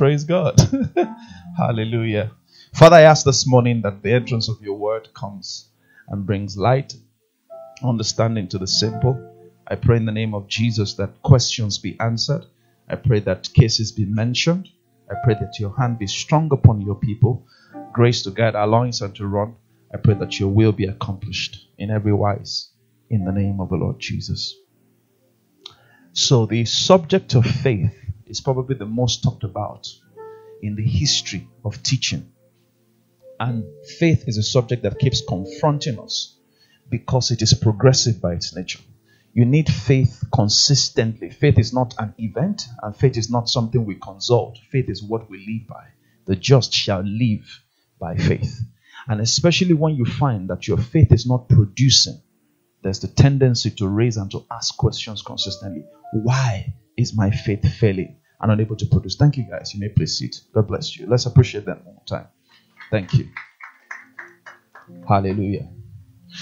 Praise God. Hallelujah. Father, I ask this morning that the entrance of your word comes and brings light, understanding to the simple. I pray in the name of Jesus that questions be answered. I pray that cases be mentioned. I pray that your hand be strong upon your people, grace to guide our loins and to run. I pray that your will be accomplished in every wise in the name of the Lord Jesus. So, the subject of faith is probably the most talked about in the history of teaching. And faith is a subject that keeps confronting us because it is progressive by its nature. You need faith consistently. Faith is not an event, and faith is not something we consult. Faith is what we live by. The just shall live by faith. And especially when you find that your faith is not producing, there's the tendency to raise and to ask questions consistently. Why is my faith failing and unable to produce? Thank you, guys. You may please sit. God bless you. Let's appreciate them one more time. Thank you. Hallelujah.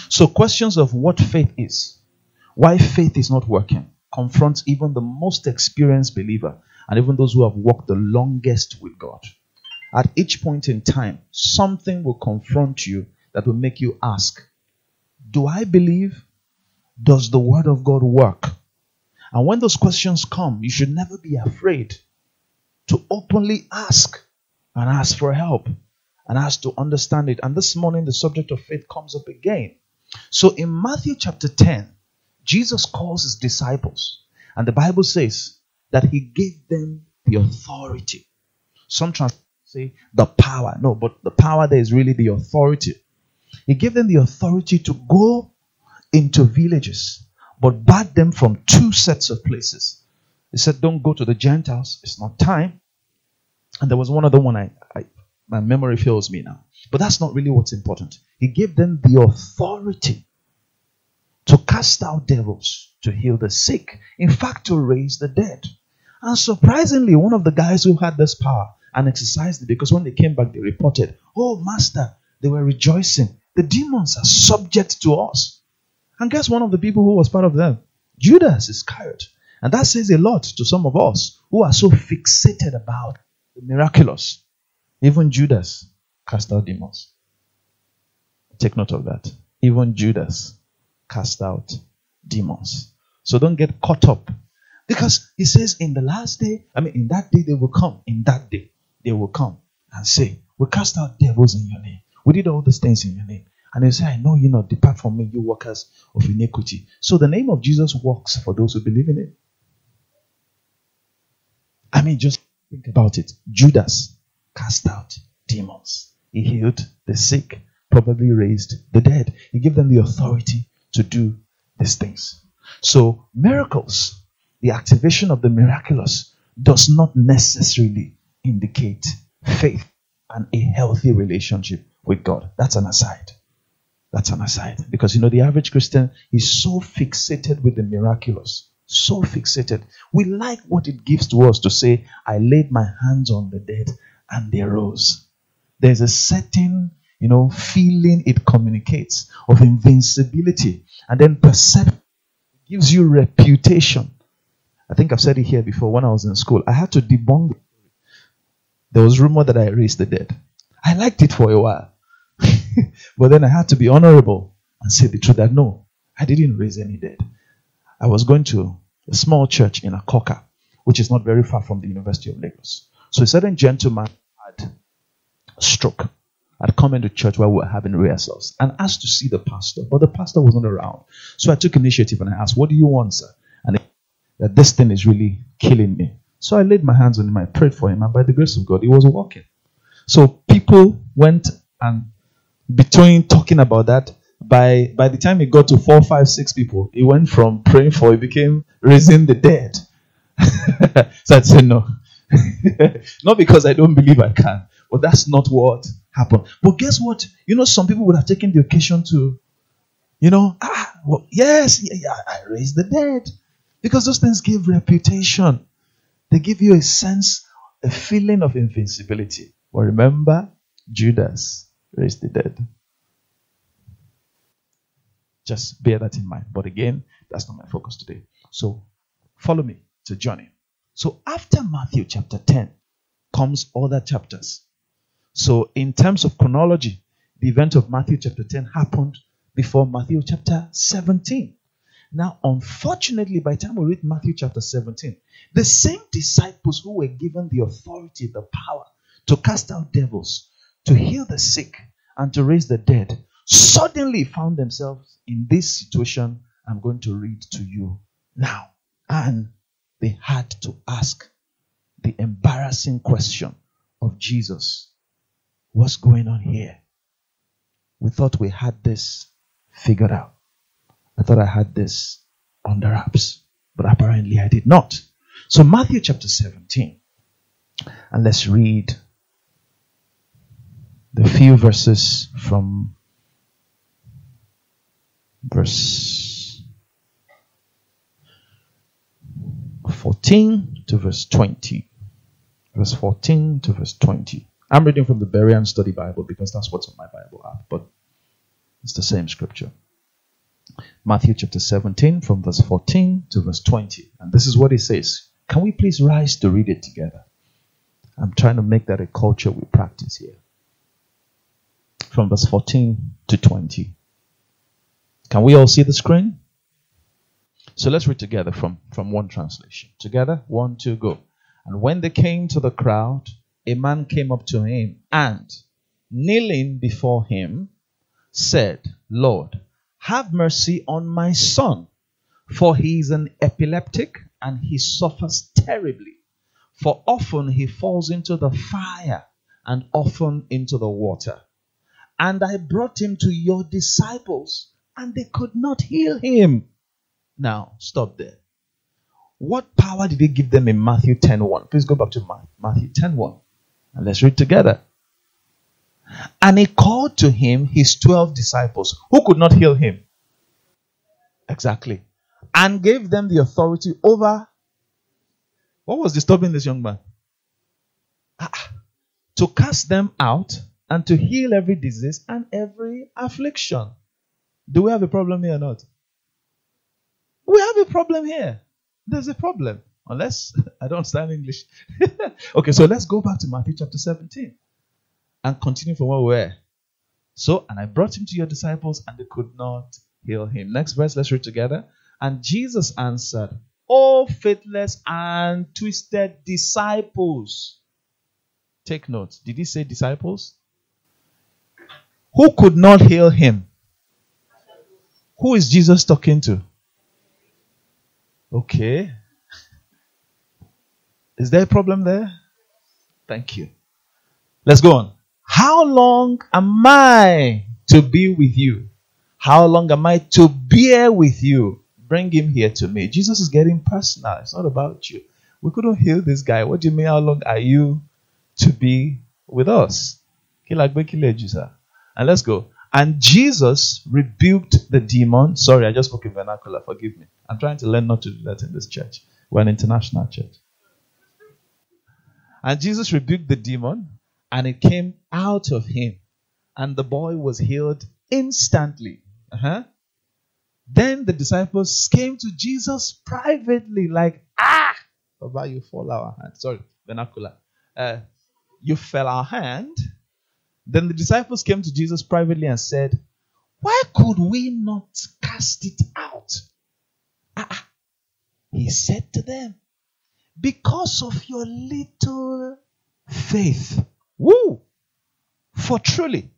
So, questions of what faith is, why faith is not working, confronts even the most experienced believer and even those who have walked the longest with God. At each point in time, something will confront you that will make you ask, Do I believe? Does the Word of God work? And when those questions come, you should never be afraid to openly ask and ask for help and ask to understand it. And this morning, the subject of faith comes up again. So in Matthew chapter 10, Jesus calls his disciples, and the Bible says that he gave them the authority. Some translations say the power. No, but the power there is really the authority. He gave them the authority to go into villages, but barred them from two sets of places. He said, Don't go to the Gentiles, it's not time. And there was one other one I, I my memory fails me now. But that's not really what's important. He gave them the authority to cast out devils, to heal the sick, in fact, to raise the dead. And surprisingly, one of the guys who had this power and exercised it, because when they came back, they reported, Oh, Master, they were rejoicing. The demons are subject to us. And guess one of the people who was part of them? Judas Iscariot. And that says a lot to some of us who are so fixated about the miraculous. Even Judas cast out demons. Take note of that. Even Judas cast out demons. So don't get caught up. Because he says, in the last day, I mean, in that day they will come. In that day they will come and say, We cast out devils in your name. We did all these things in your name. And they say, I know you not. Depart from me, you workers of iniquity. So the name of Jesus works for those who believe in it. I mean, just think about it. Judas cast out demons. He healed the sick, probably raised the dead. He gave them the authority to do these things. So, miracles, the activation of the miraculous, does not necessarily indicate faith and a healthy relationship with God. That's an aside. That's an aside. Because you know, the average Christian is so fixated with the miraculous, so fixated. We like what it gives to us to say, I laid my hands on the dead and they rose. There's a certain, you know, feeling it communicates of invincibility. And then perception gives you reputation. I think I've said it here before when I was in school. I had to debunk. There was rumor that I raised the dead. I liked it for a while. but then I had to be honorable and say the truth that no, I didn't raise any dead. I was going to a small church in Akoka, which is not very far from the University of Lagos. So a certain gentleman had a stroke. I'd come into church while we were having rehearsals and asked to see the pastor, but the pastor wasn't around. So I took initiative and I asked, What do you want, sir? And that this thing is really killing me. So I laid my hands on him, I prayed for him, and by the grace of God, he was walking. So people went and between talking about that, by by the time he got to four, five, six people, he went from praying for, he became raising the dead. so I said no. not because I don't believe I can, but that's not what happened. But guess what? You know, some people would have taken the occasion to, you know, ah, well, yes, yeah, yeah, I raised the dead. Because those things give reputation. They give you a sense, a feeling of invincibility. But remember, Judas raised the dead. Just bear that in mind. But again, that's not my focus today. So follow me to journey. So after Matthew chapter 10, comes other chapters. So, in terms of chronology, the event of Matthew chapter 10 happened before Matthew chapter 17. Now, unfortunately, by the time we read Matthew chapter 17, the same disciples who were given the authority, the power to cast out devils, to heal the sick, and to raise the dead, suddenly found themselves in this situation I'm going to read to you now. And they had to ask the embarrassing question of Jesus What's going on here? We thought we had this figured out. I thought I had this the wraps, but apparently I did not. So, Matthew chapter 17, and let's read the few verses from verse 14 to verse 20. Verse 14 to verse 20. I'm reading from the Berean Study Bible because that's what's on my Bible app, but it's the same scripture. Matthew chapter 17, from verse 14 to verse 20. And this is what it says. Can we please rise to read it together? I'm trying to make that a culture we practice here. From verse 14 to 20. Can we all see the screen? So let's read together from, from one translation. Together, one, two, go. And when they came to the crowd, a man came up to him and, kneeling before him, said, Lord, have mercy on my son, for he is an epileptic and he suffers terribly. For often he falls into the fire and often into the water. And I brought him to your disciples, and they could not heal him. Now, stop there. What power did he give them in Matthew 10:1? Please go back to Matthew 10:1 and let's read together. And he called to him his 12 disciples who could not heal him. Exactly. And gave them the authority over. What was disturbing this young man? Ah, to cast them out and to heal every disease and every affliction. Do we have a problem here or not? We have a problem here. There's a problem. Unless I don't understand English. okay, so let's go back to Matthew chapter 17 and continue from where we were. So, and I brought him to your disciples, and they could not heal him. Next verse, let's read together. And Jesus answered, O faithless and twisted disciples. Take note. Did he say disciples? Who could not heal him? Who is Jesus talking to? Okay. Is there a problem there? Thank you. Let's go on. How long am I to be with you? How long am I to bear with you? Bring him here to me. Jesus is getting personal. It's not about you. We couldn't heal this guy. What do you mean? How long are you to be with us? And let's go. And Jesus rebuked the demon. Sorry, I just spoke in vernacular. Forgive me. I'm trying to learn not to do that in this church. We're an international church. And Jesus rebuked the demon, and it came out of him, and the boy was healed instantly. Uh-huh. Then the disciples came to Jesus privately, like, ah, Baba, you fall our hand. Sorry, vernacular. Uh, you fell our hand. Then the disciples came to Jesus privately and said, Why could we not cast it out? Ah, he said to them, Because of your little faith. Woo! For truly,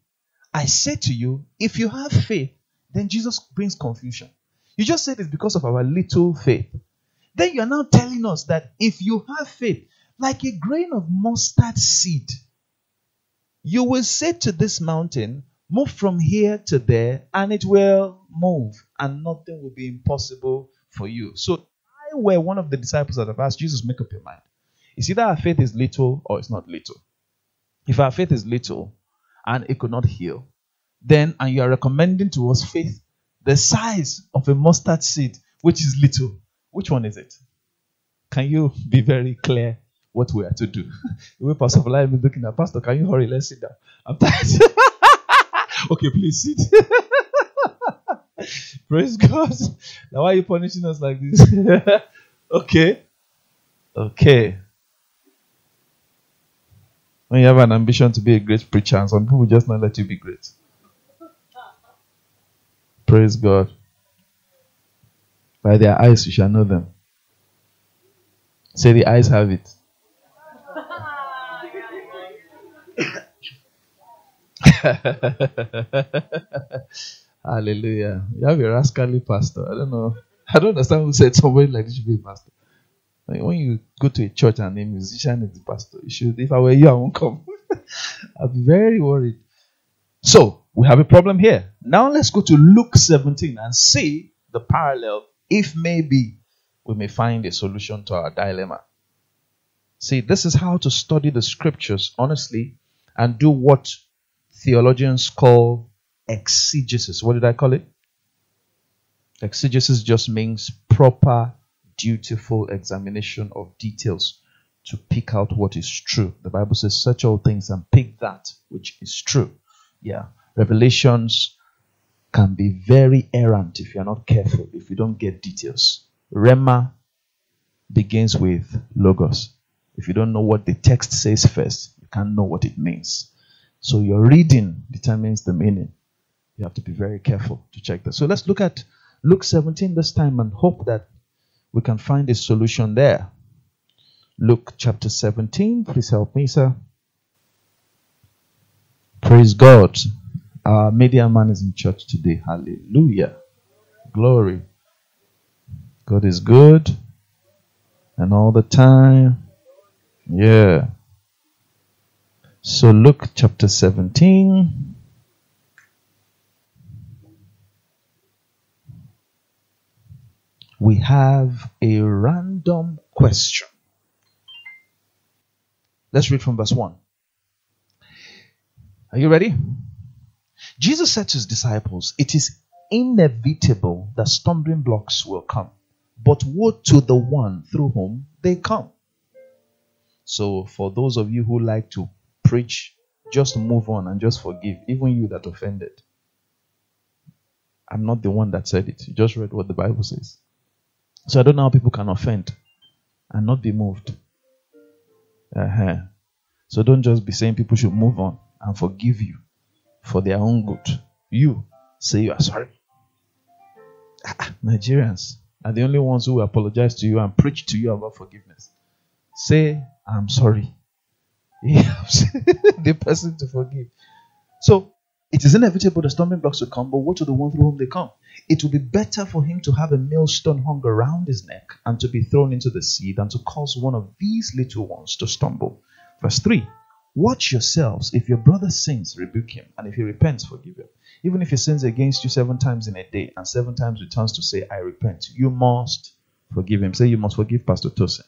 I say to you, if you have faith, then Jesus brings confusion. You just said it's because of our little faith. Then you're now telling us that if you have faith, like a grain of mustard seed, you will say to this mountain, Move from here to there, and it will move, and nothing will be impossible for you. So, I were one of the disciples that have asked Jesus, Make up your mind. It's either our faith is little or it's not little. If our faith is little and it could not heal, then and you are recommending to us faith the size of a mustard seed, which is little. Which one is it? Can you be very clear what we are to do? way Pastor Fulai is looking at Pastor, can you hurry? Let's sit down. I'm tired. okay, please sit. Praise God. Now why are you punishing us like this? okay. Okay. When you have an ambition to be a great preacher, and some people just not let you be great. Praise God. By their eyes you shall know them. Say the eyes have it. Hallelujah. You have a rascally pastor. I don't know. I don't understand who said somebody like this should be a pastor. Like when you go to a church and a musician is the pastor, you should. If I were you, I won't come. I'll be very worried. So we have a problem here. Now let's go to Luke 17 and see the parallel. If maybe we may find a solution to our dilemma. See, this is how to study the scriptures honestly and do what theologians call exegesis. What did I call it? Exegesis just means proper, dutiful examination of details to pick out what is true. The Bible says, search all things and pick that which is true. Yeah. Revelations can be very errant if you're not careful, if you don't get details. Rhema begins with logos. If you don't know what the text says first, you can't know what it means. So your reading determines the meaning. You have to be very careful to check that. So let's look at Luke 17 this time and hope that we can find a solution there. Luke chapter 17. Please help me, sir. Praise God. Our media man is in church today. Hallelujah. Glory. God is good. And all the time. Yeah. So, Luke chapter 17. We have a random question. Let's read from verse 1. Are you ready? Jesus said to his disciples, It is inevitable that stumbling blocks will come, but woe to the one through whom they come. So, for those of you who like to preach, just move on and just forgive, even you that offended. I'm not the one that said it. You just read what the Bible says. So I don't know how people can offend and not be moved. Uh-huh. So don't just be saying people should move on and forgive you for their own good. You say you are sorry. Ah, Nigerians are the only ones who apologize to you and preach to you about forgiveness. Say, I'm sorry. the person to forgive. So it is inevitable the stumbling blocks will come, but what to the one through whom they come? It will be better for him to have a millstone hung around his neck and to be thrown into the sea than to cause one of these little ones to stumble. Verse 3 Watch yourselves. If your brother sins, rebuke him, and if he repents, forgive him. Even if he sins against you seven times in a day and seven times returns to say, I repent, you must forgive him. Say, You must forgive Pastor Tosin.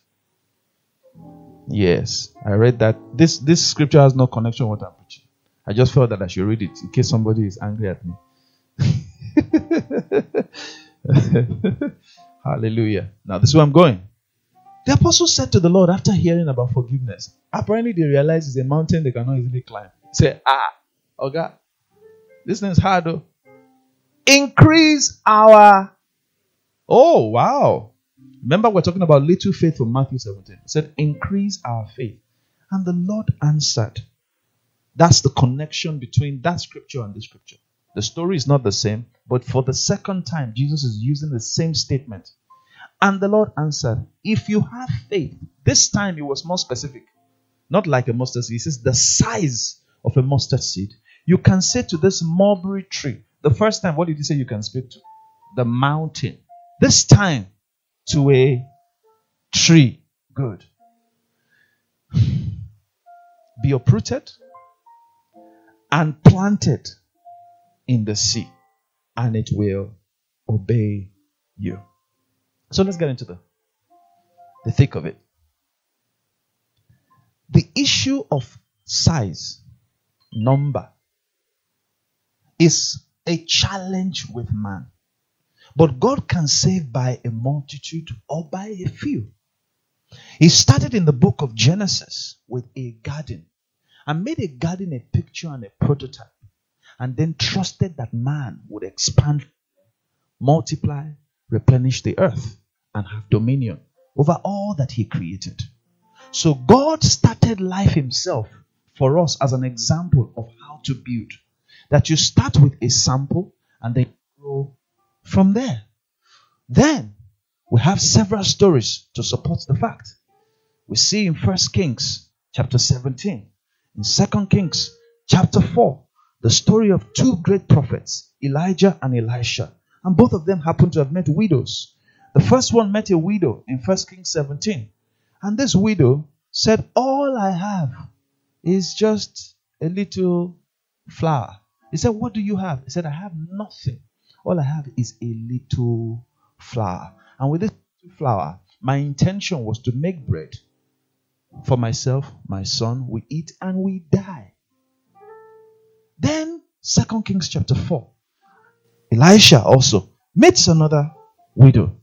Yes, I read that. This this scripture has no connection with what I'm preaching. I just felt that I should read it in case somebody is angry at me. Hallelujah. Now, this is where I'm going. The apostle said to the Lord after hearing about forgiveness, apparently they realized it's a mountain they cannot easily climb. Say, ah, oh God, this thing is hard though. Increase our. Oh, wow. Remember, we're talking about little faith from Matthew 17. It said, increase our faith. And the Lord answered. That's the connection between that scripture and this scripture. The story is not the same, but for the second time, Jesus is using the same statement. And the Lord answered, If you have faith, this time it was more specific, not like a mustard seed. He says, The size of a mustard seed. You can say to this mulberry tree, the first time, what did he say you can speak to? The mountain. This time, to a tree. Good. Be uprooted and planted in the sea, and it will obey you. So let's get into the, the thick of it. The issue of size, number, is a challenge with man. But God can save by a multitude or by a few. He started in the book of Genesis with a garden and made a garden a picture and a prototype and then trusted that man would expand, multiply, replenish the earth, and have dominion over all that he created. So God started life himself for us as an example of how to build. That you start with a sample and then grow from there. Then we have several stories to support the fact. We see in First Kings chapter 17, in Second Kings chapter 4, the story of two great prophets, Elijah and Elisha. And both of them happen to have met widows. The first one met a widow in First Kings 17. And this widow said, All I have is just a little flour. He said, What do you have? He said, I have nothing. All I have is a little flour. And with this flour, my intention was to make bread for myself, my son. We eat and we die. Then, Second Kings chapter 4, Elisha also meets another widow.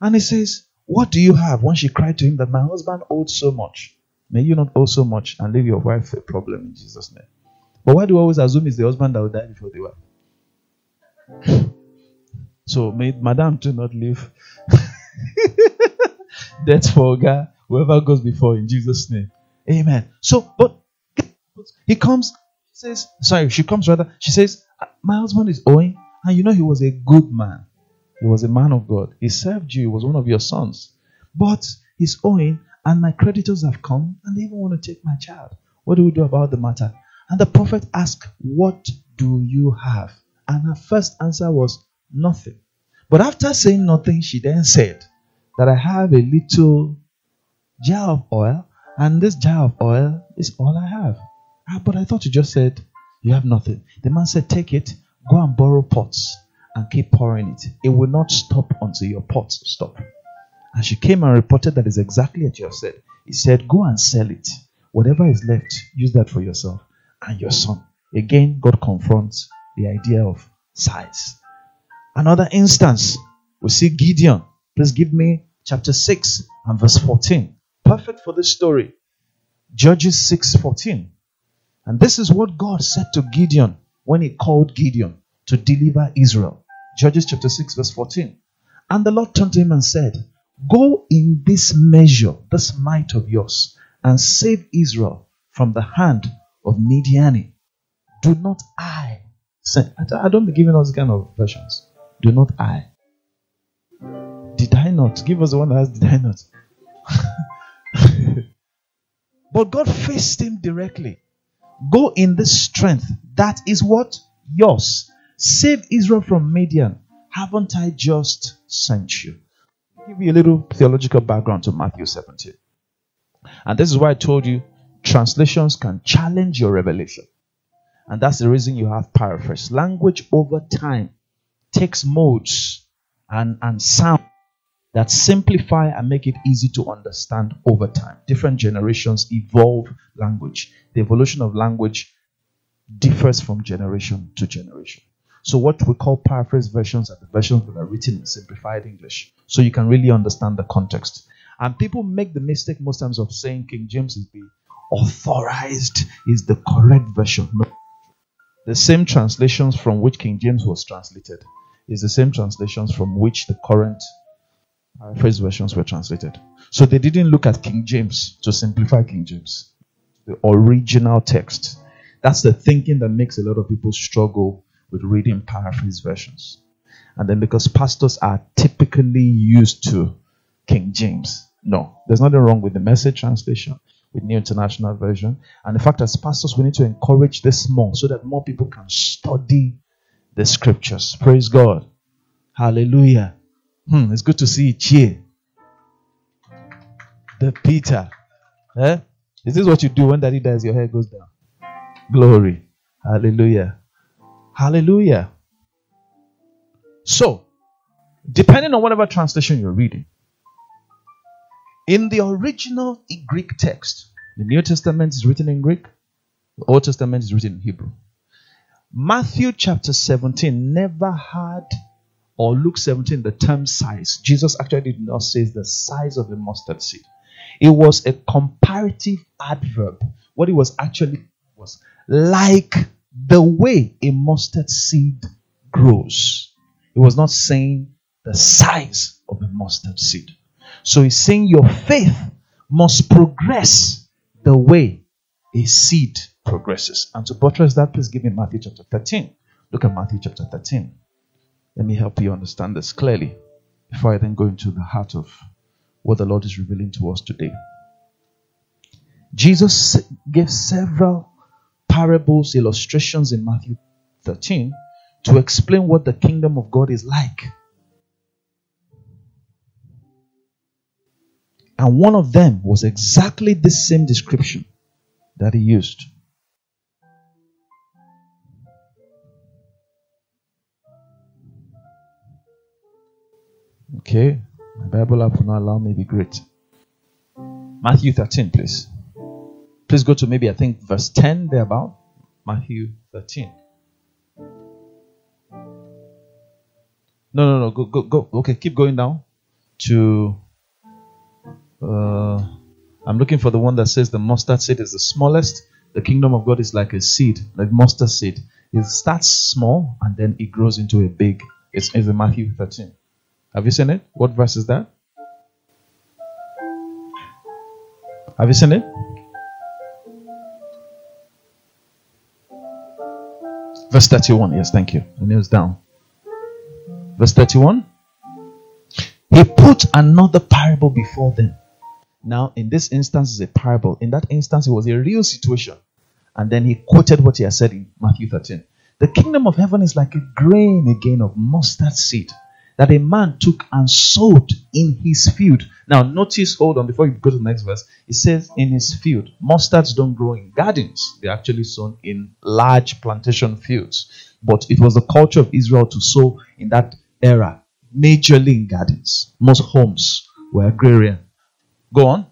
And he says, What do you have? When she cried to him that my husband owed so much. May you not owe so much and leave your wife a problem in Jesus' name. But why do you always assume it's the husband that will die before the wife? so Madame do not leave death for guy, whoever goes before in Jesus' name. Amen. So, but he comes, says, sorry, she comes rather, she says, ah, My husband is owing, and you know he was a good man. He was a man of God. He served you, he was one of your sons. But he's owing, and my creditors have come and they even want to take my child. What do we do about the matter? And the prophet asked, What do you have? And her first answer was, Nothing. But after saying nothing, she then said, That I have a little jar of oil, and this jar of oil is all I have. Ah, but I thought you just said you have nothing. The man said, Take it, go and borrow pots and keep pouring it. It will not stop until your pots stop. And she came and reported that is exactly what you have said. He said, Go and sell it. Whatever is left, use that for yourself and your son. Again, God confronts the idea of size. Another instance, we see Gideon. Please give me chapter 6 and verse 14. Perfect for this story. Judges 6 14. And this is what God said to Gideon when he called Gideon to deliver Israel. Judges chapter 6, verse 14. And the Lord turned to him and said, Go in this measure, this might of yours, and save Israel from the hand of Midian. Do not I say, I don't be giving us kind of versions. Do not I. Did I not? Give us the one that has did I not. but God faced him directly. Go in this strength. That is what? Yours. Save Israel from Midian. Haven't I just sent you? give you a little theological background to Matthew 17. And this is why I told you translations can challenge your revelation. And that's the reason you have paraphrase. Language over time takes modes and, and sound that simplify and make it easy to understand over time. Different generations evolve language. The evolution of language differs from generation to generation. So what we call paraphrase versions are the versions that are written in simplified English, so you can really understand the context. And people make the mistake most times of saying King James is the authorized, is the correct version. No. The same translations from which King James was translated is the same translations from which the current uh, paraphrase versions were translated. So they didn't look at King James to simplify King James, the original text. That's the thinking that makes a lot of people struggle with reading paraphrase versions. And then because pastors are typically used to King James. No, there's nothing wrong with the message translation, with New International Version. And in fact, as pastors, we need to encourage this more so that more people can study the scriptures. Praise God. Hallelujah. Hmm, it's good to see you cheer. The Peter. Eh? Is this what you do when daddy dies? Your hair goes down. Glory. Hallelujah. Hallelujah. So, depending on whatever translation you're reading, in the original Greek text, the New Testament is written in Greek, the Old Testament is written in Hebrew. Matthew chapter 17 never had, or Luke 17, the term size. Jesus actually did not say the size of a mustard seed. It was a comparative adverb. What it was actually was like the way a mustard seed grows. It was not saying the size of a mustard seed. So he's saying your faith must progress the way a seed progresses. And to buttress that, please give me Matthew chapter 13. Look at Matthew chapter 13. Let me help you understand this clearly before I then go into the heart of what the Lord is revealing to us today. Jesus gave several parables, illustrations in Matthew 13 to explain what the kingdom of God is like. And one of them was exactly the same description that he used. Okay, my Bible app will not allow me be great. Matthew 13, please. Please go to maybe I think verse 10 thereabout. Matthew 13. No, no, no. Go, go, go. Okay, keep going down to. Uh, I'm looking for the one that says the mustard seed is the smallest. The kingdom of God is like a seed, like mustard seed. It starts small and then it grows into a big. It's, it's in Matthew 13. Have you seen it? What verse is that? Have you seen it? Verse 31. Yes, thank you. The nails down. Verse 31. He put another parable before them. Now, in this instance, is a parable. In that instance, it was a real situation. And then he quoted what he had said in Matthew 13. The kingdom of heaven is like a grain again of mustard seed that a man took and sowed in his field. Now, notice, hold on, before you go to the next verse, it says in his field. Mustards don't grow in gardens, they're actually sown in large plantation fields. But it was the culture of Israel to sow in that era, majorly in gardens. Most homes were agrarian. Go on.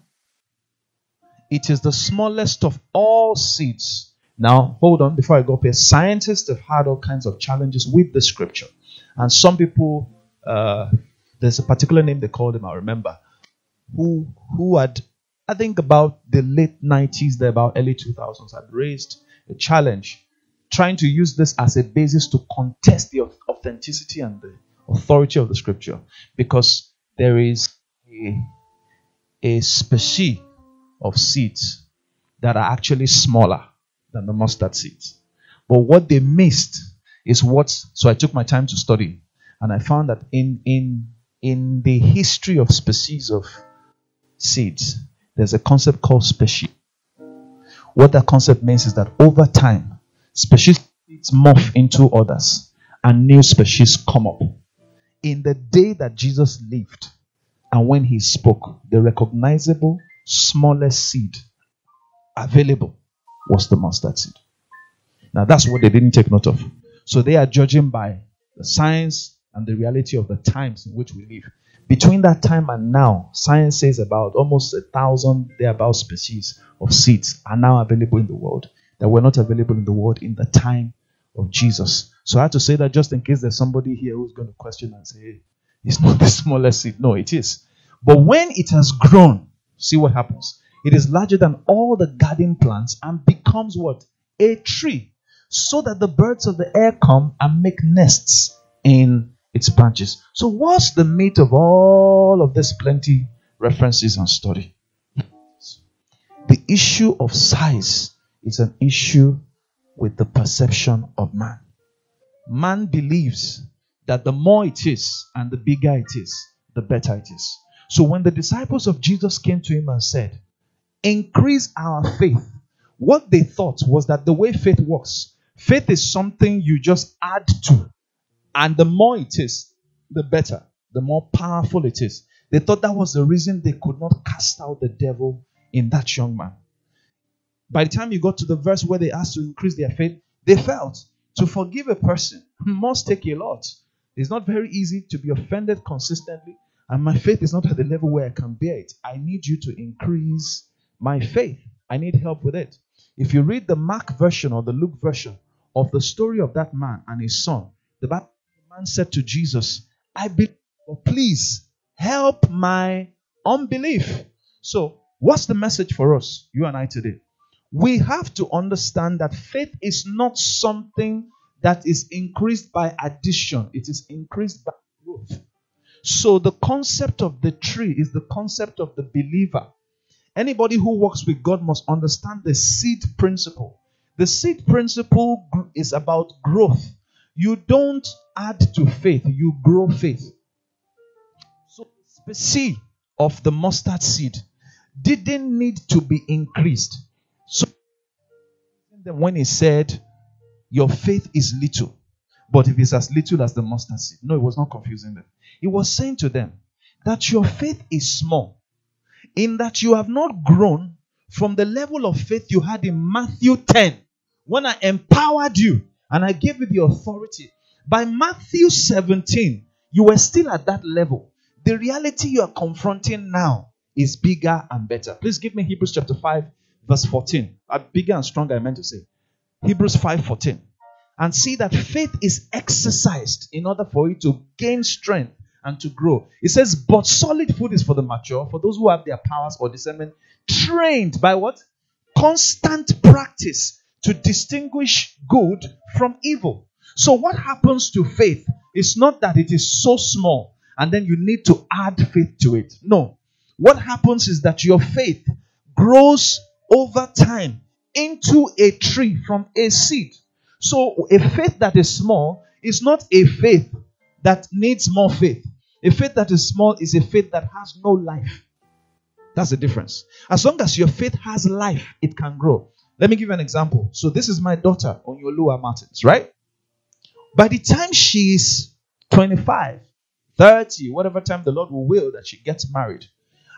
It is the smallest of all seeds. Now, hold on, before I go up here, scientists have had all kinds of challenges with the scripture. And some people, uh, there's a particular name they called him, I remember, who who had, I think about the late 90s, there about early 2000s, had raised a challenge trying to use this as a basis to contest the authenticity and the authority of the scripture because there is a, a species of seeds that are actually smaller than the mustard seeds. But what they missed is what so I took my time to study and I found that in in in the history of species of seeds, there's a concept called species. What that concept means is that over time, species morph into others and new species come up in the day that Jesus lived and when he spoke, the recognizable smallest seed available was the mustard seed. Now, that's what they didn't take note of. So they are judging by the science and the reality of the times in which we live. Between that time and now, science says about almost a thousand thereabout species of seeds are now available in the world that were not available in the world in the time of Jesus. So I had to say that just in case there's somebody here who's going to question and say, hey, it's not the smallest seed. No, it is. But when it has grown, see what happens. It is larger than all the garden plants and becomes what? A tree. So that the birds of the air come and make nests in its branches. So, what's the meat of all of this plenty references and study? The issue of size is an issue with the perception of man. Man believes that the more it is and the bigger it is, the better it is. So when the disciples of Jesus came to him and said, Increase our faith, what they thought was that the way faith works, faith is something you just add to. And the more it is, the better, the more powerful it is. They thought that was the reason they could not cast out the devil in that young man. By the time you got to the verse where they asked to increase their faith, they felt to forgive a person must take a lot. It's not very easy to be offended consistently, and my faith is not at the level where I can bear it. I need you to increase my faith. I need help with it. If you read the Mark version or the Luke version of the story of that man and his son, the man said to Jesus, I believe, please help my unbelief. So, what's the message for us, you and I today? we have to understand that faith is not something that is increased by addition, it is increased by growth. So, the concept of the tree is the concept of the believer. Anybody who works with God must understand the seed principle. The seed principle is about growth. You don't add to faith, you grow faith. So, the seed of the mustard seed didn't need to be increased. So, when he said, Your faith is little, but if it's as little as the mustard seed, no, it was not confusing them. He was saying to them that your faith is small, in that you have not grown from the level of faith you had in Matthew 10 when I empowered you and I gave you the authority. By Matthew 17, you were still at that level. The reality you are confronting now is bigger and better. Please give me Hebrews chapter 5, verse 14. Uh, bigger and stronger, I meant to say. Hebrews 5:14 And see that faith is exercised in order for it to gain strength and to grow. It says, but solid food is for the mature, for those who have their powers or discernment trained by what? Constant practice to distinguish good from evil. So, what happens to faith is not that it is so small and then you need to add faith to it. No. What happens is that your faith grows over time into a tree from a seed. So, a faith that is small is not a faith that needs more faith. A faith that is small is a faith that has no life. That's the difference. As long as your faith has life, it can grow. Let me give you an example. So, this is my daughter on your lower Martins, right? By the time she's 25, 30, whatever time the Lord will will that she gets married,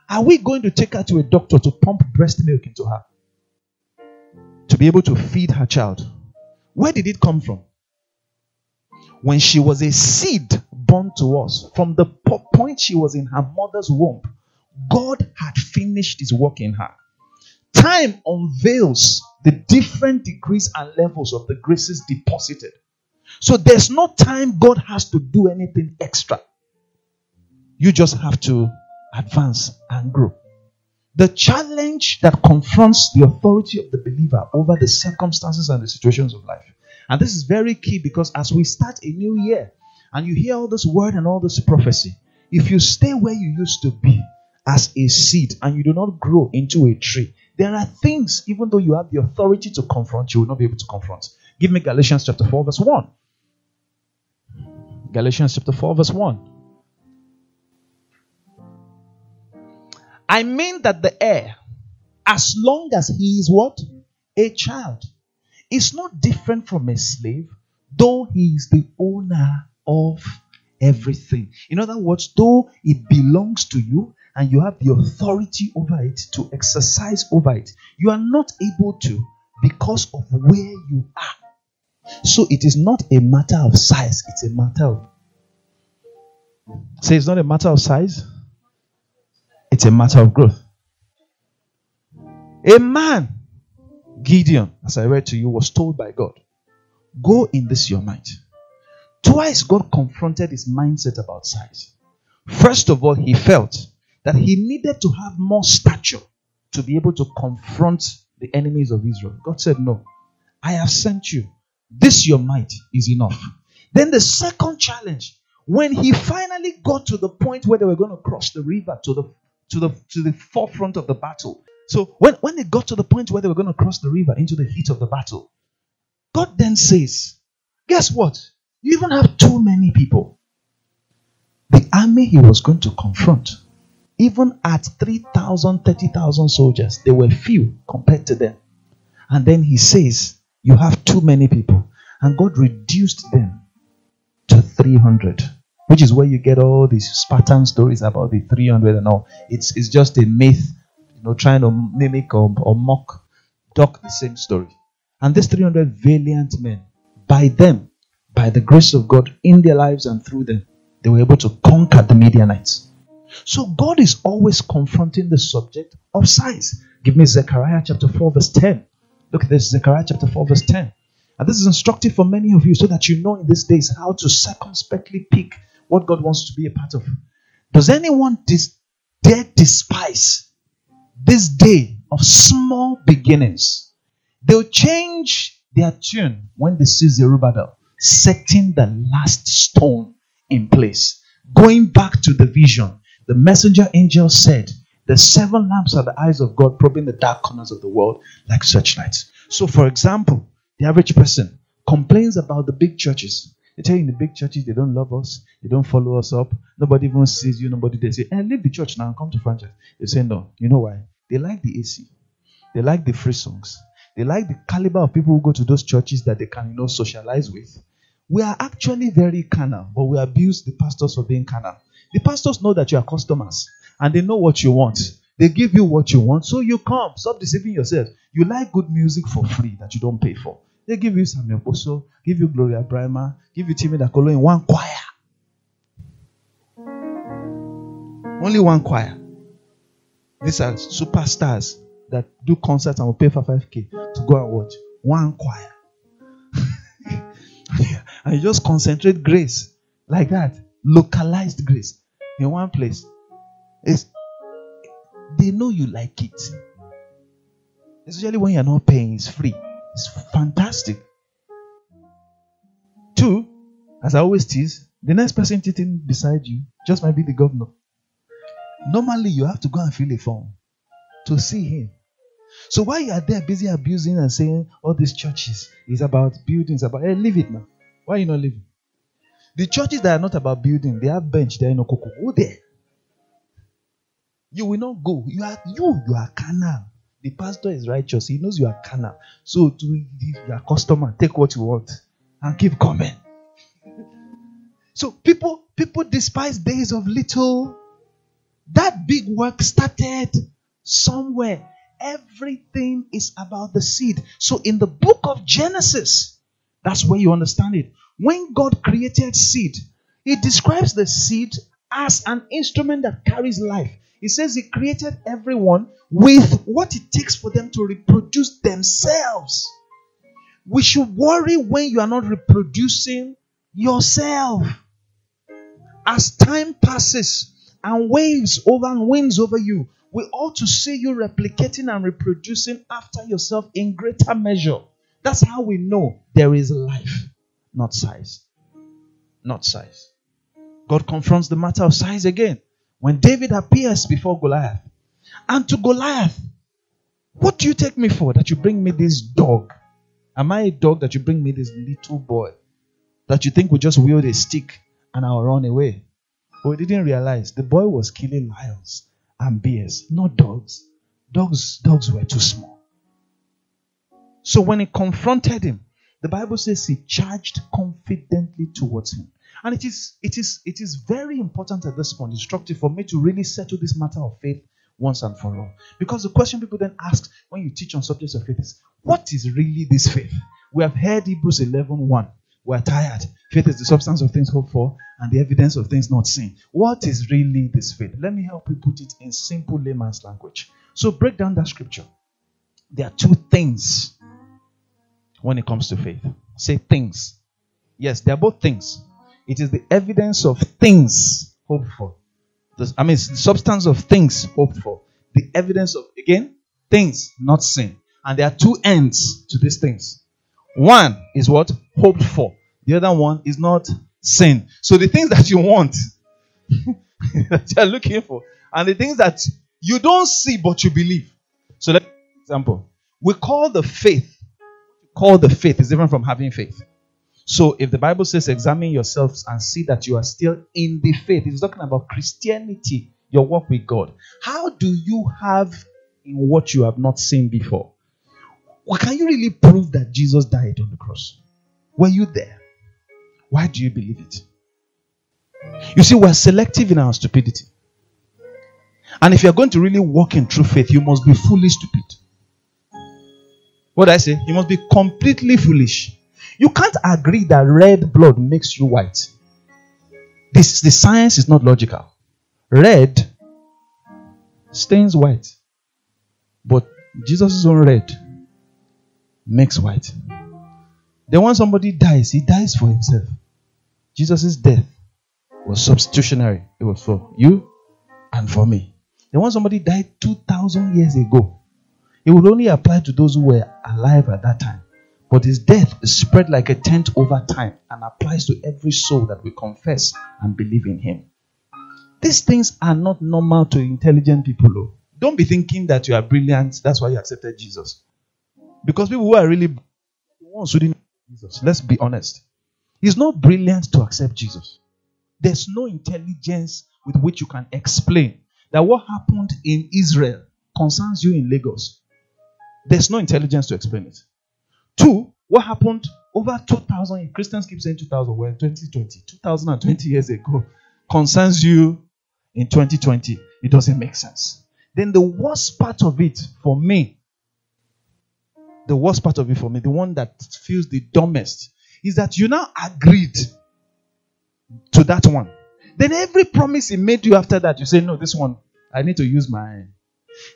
are we going to take her to a doctor to pump breast milk into her? To be able to feed her child? Where did it come from? When she was a seed born to us, from the point she was in her mother's womb, God had finished his work in her. Time unveils the different degrees and levels of the graces deposited. So there's no time God has to do anything extra. You just have to advance and grow. The challenge that confronts the authority of the believer over the circumstances and the situations of life. And this is very key because as we start a new year and you hear all this word and all this prophecy, if you stay where you used to be as a seed and you do not grow into a tree, there are things, even though you have the authority to confront, you will not be able to confront. Give me Galatians chapter 4, verse 1. Galatians chapter 4, verse 1. I mean that the heir, as long as he is what? A child, is not different from a slave, though he is the owner of everything. In other words, though it belongs to you and you have the authority over it to exercise over it, you are not able to because of where you are. So it is not a matter of size, it's a matter of. Say, it's not a matter of size, it's a matter of growth. A man, Gideon, as I read to you, was told by God, Go in this your might. Twice God confronted his mindset about size. First of all, he felt that he needed to have more stature to be able to confront the enemies of Israel. God said, No, I have sent you. This your might is enough. Then the second challenge, when he finally got to the point where they were going to cross the river to the to the to the forefront of the battle. So when, when they got to the point where they were going to cross the river into the heat of the battle, God then says, Guess what? You even have too many people. The army he was going to confront, even at 3,000, 30,000 soldiers, they were few compared to them. And then he says, You have too many people. And God reduced them to 300 which is where you get all these Spartan stories about the 300 and all. It's, it's just a myth, you know, trying to mimic or, or mock, talk the same story. And these 300 valiant men, by them, by the grace of God in their lives and through them, they were able to conquer the Midianites. So God is always confronting the subject of size. Give me Zechariah chapter 4, verse 10. Look at this, Zechariah chapter 4, verse 10. And this is instructive for many of you so that you know in these days how to circumspectly pick what God wants to be a part of. Does anyone dis- dare despise this day of small beginnings? They'll change their tune when they see Zerubbabel setting the last stone in place. Going back to the vision, the messenger angel said, The seven lamps are the eyes of God probing the dark corners of the world like searchlights. So, for example, the average person complains about the big churches. They tell you in the big churches they don't love us, they don't follow us up, nobody even sees you, nobody they say, hey, leave the church now and come to franchise. They say no. You know why? They like the AC, they like the free songs, they like the caliber of people who go to those churches that they can, you know, socialize with. We are actually very carnal, but we abuse the pastors for being carnal. The pastors know that you are customers and they know what you want. They give you what you want, so you come. Stop deceiving yourself. You like good music for free that you don't pay for. They give you Samuel Boso, give you Gloria Brima, give you Timi Dakolo in one choir. Only one choir. These are superstars that do concerts and will pay for 5k to go and watch. One choir. and you just concentrate grace like that. Localized grace in one place. It's, they know you like it. Especially when you're not paying, it's free. It's fantastic. Two, as I always tease, the next person sitting beside you just might be the governor. Normally, you have to go and fill a form to see him. So while you are there busy abusing and saying all these churches is about buildings, about hey, leave it now. Why are you not leaving? The churches that are not about building, they have bench there in Okoko. Go there. You will not go. You are you, you are carnal. The pastor is righteous. He knows you are carnal. So to your customer, take what you want and keep coming. So people people despise days of little. That big work started somewhere. Everything is about the seed. So in the book of Genesis, that's where you understand it. When God created seed, He describes the seed as an instrument that carries life. He says he created everyone with what it takes for them to reproduce themselves. We should worry when you are not reproducing yourself. As time passes and waves over and winds over you, we ought to see you replicating and reproducing after yourself in greater measure. That's how we know there is life, not size. Not size. God confronts the matter of size again. When David appears before Goliath, and to Goliath, what do you take me for that you bring me this dog? Am I a dog that you bring me this little boy that you think will just wield a stick and I'll run away? But we didn't realize the boy was killing lions and bears, not dogs. Dogs, dogs were too small. So when he confronted him, the Bible says he charged confidently towards him. And it is it is it is very important at this point, instructive for me to really settle this matter of faith once and for all. Because the question people then ask when you teach on subjects of faith is, what is really this faith? We have heard Hebrews 11 1. We're tired. Faith is the substance of things hoped for and the evidence of things not seen. What is really this faith? Let me help you put it in simple layman's language. So break down that scripture. There are two things when it comes to faith. Say things. Yes, they are both things. It is the evidence of things hoped for. I mean, substance of things hoped for. The evidence of, again, things not seen. And there are two ends to these things. One is what? Hoped for. The other one is not seen. So the things that you want, that you're looking for, and the things that you don't see but you believe. So let example. We call the faith, call the faith is different from having faith. So if the Bible says examine yourselves and see that you are still in the faith, it's talking about Christianity, your walk with God. How do you have in what you have not seen before? Well, can you really prove that Jesus died on the cross? Were you there? Why do you believe it? You see, we're selective in our stupidity. And if you're going to really walk in true faith, you must be fully stupid. What I say? You must be completely foolish. You can't agree that red blood makes you white. This the science is not logical. Red stains white. But Jesus' own red makes white. Then when somebody dies, he dies for himself. Jesus' death was substitutionary. It was for you and for me. Then when somebody died 2,000 years ago, it would only apply to those who were alive at that time. But his death is spread like a tent over time and applies to every soul that we confess and believe in him. These things are not normal to intelligent people. Though. Don't be thinking that you are brilliant. That's why you accepted Jesus. Because people who are really ones who didn't Jesus. Let's be honest. It's not brilliant to accept Jesus. There's no intelligence with which you can explain that what happened in Israel concerns you in Lagos. There's no intelligence to explain it. Two, what happened over 2000, Christians keep saying 2000, well, 2020, 2020 years ago concerns you in 2020. It doesn't make sense. Then the worst part of it for me, the worst part of it for me, the one that feels the dumbest, is that you now agreed to that one. Then every promise he made you after that, you say, No, this one, I need to use my.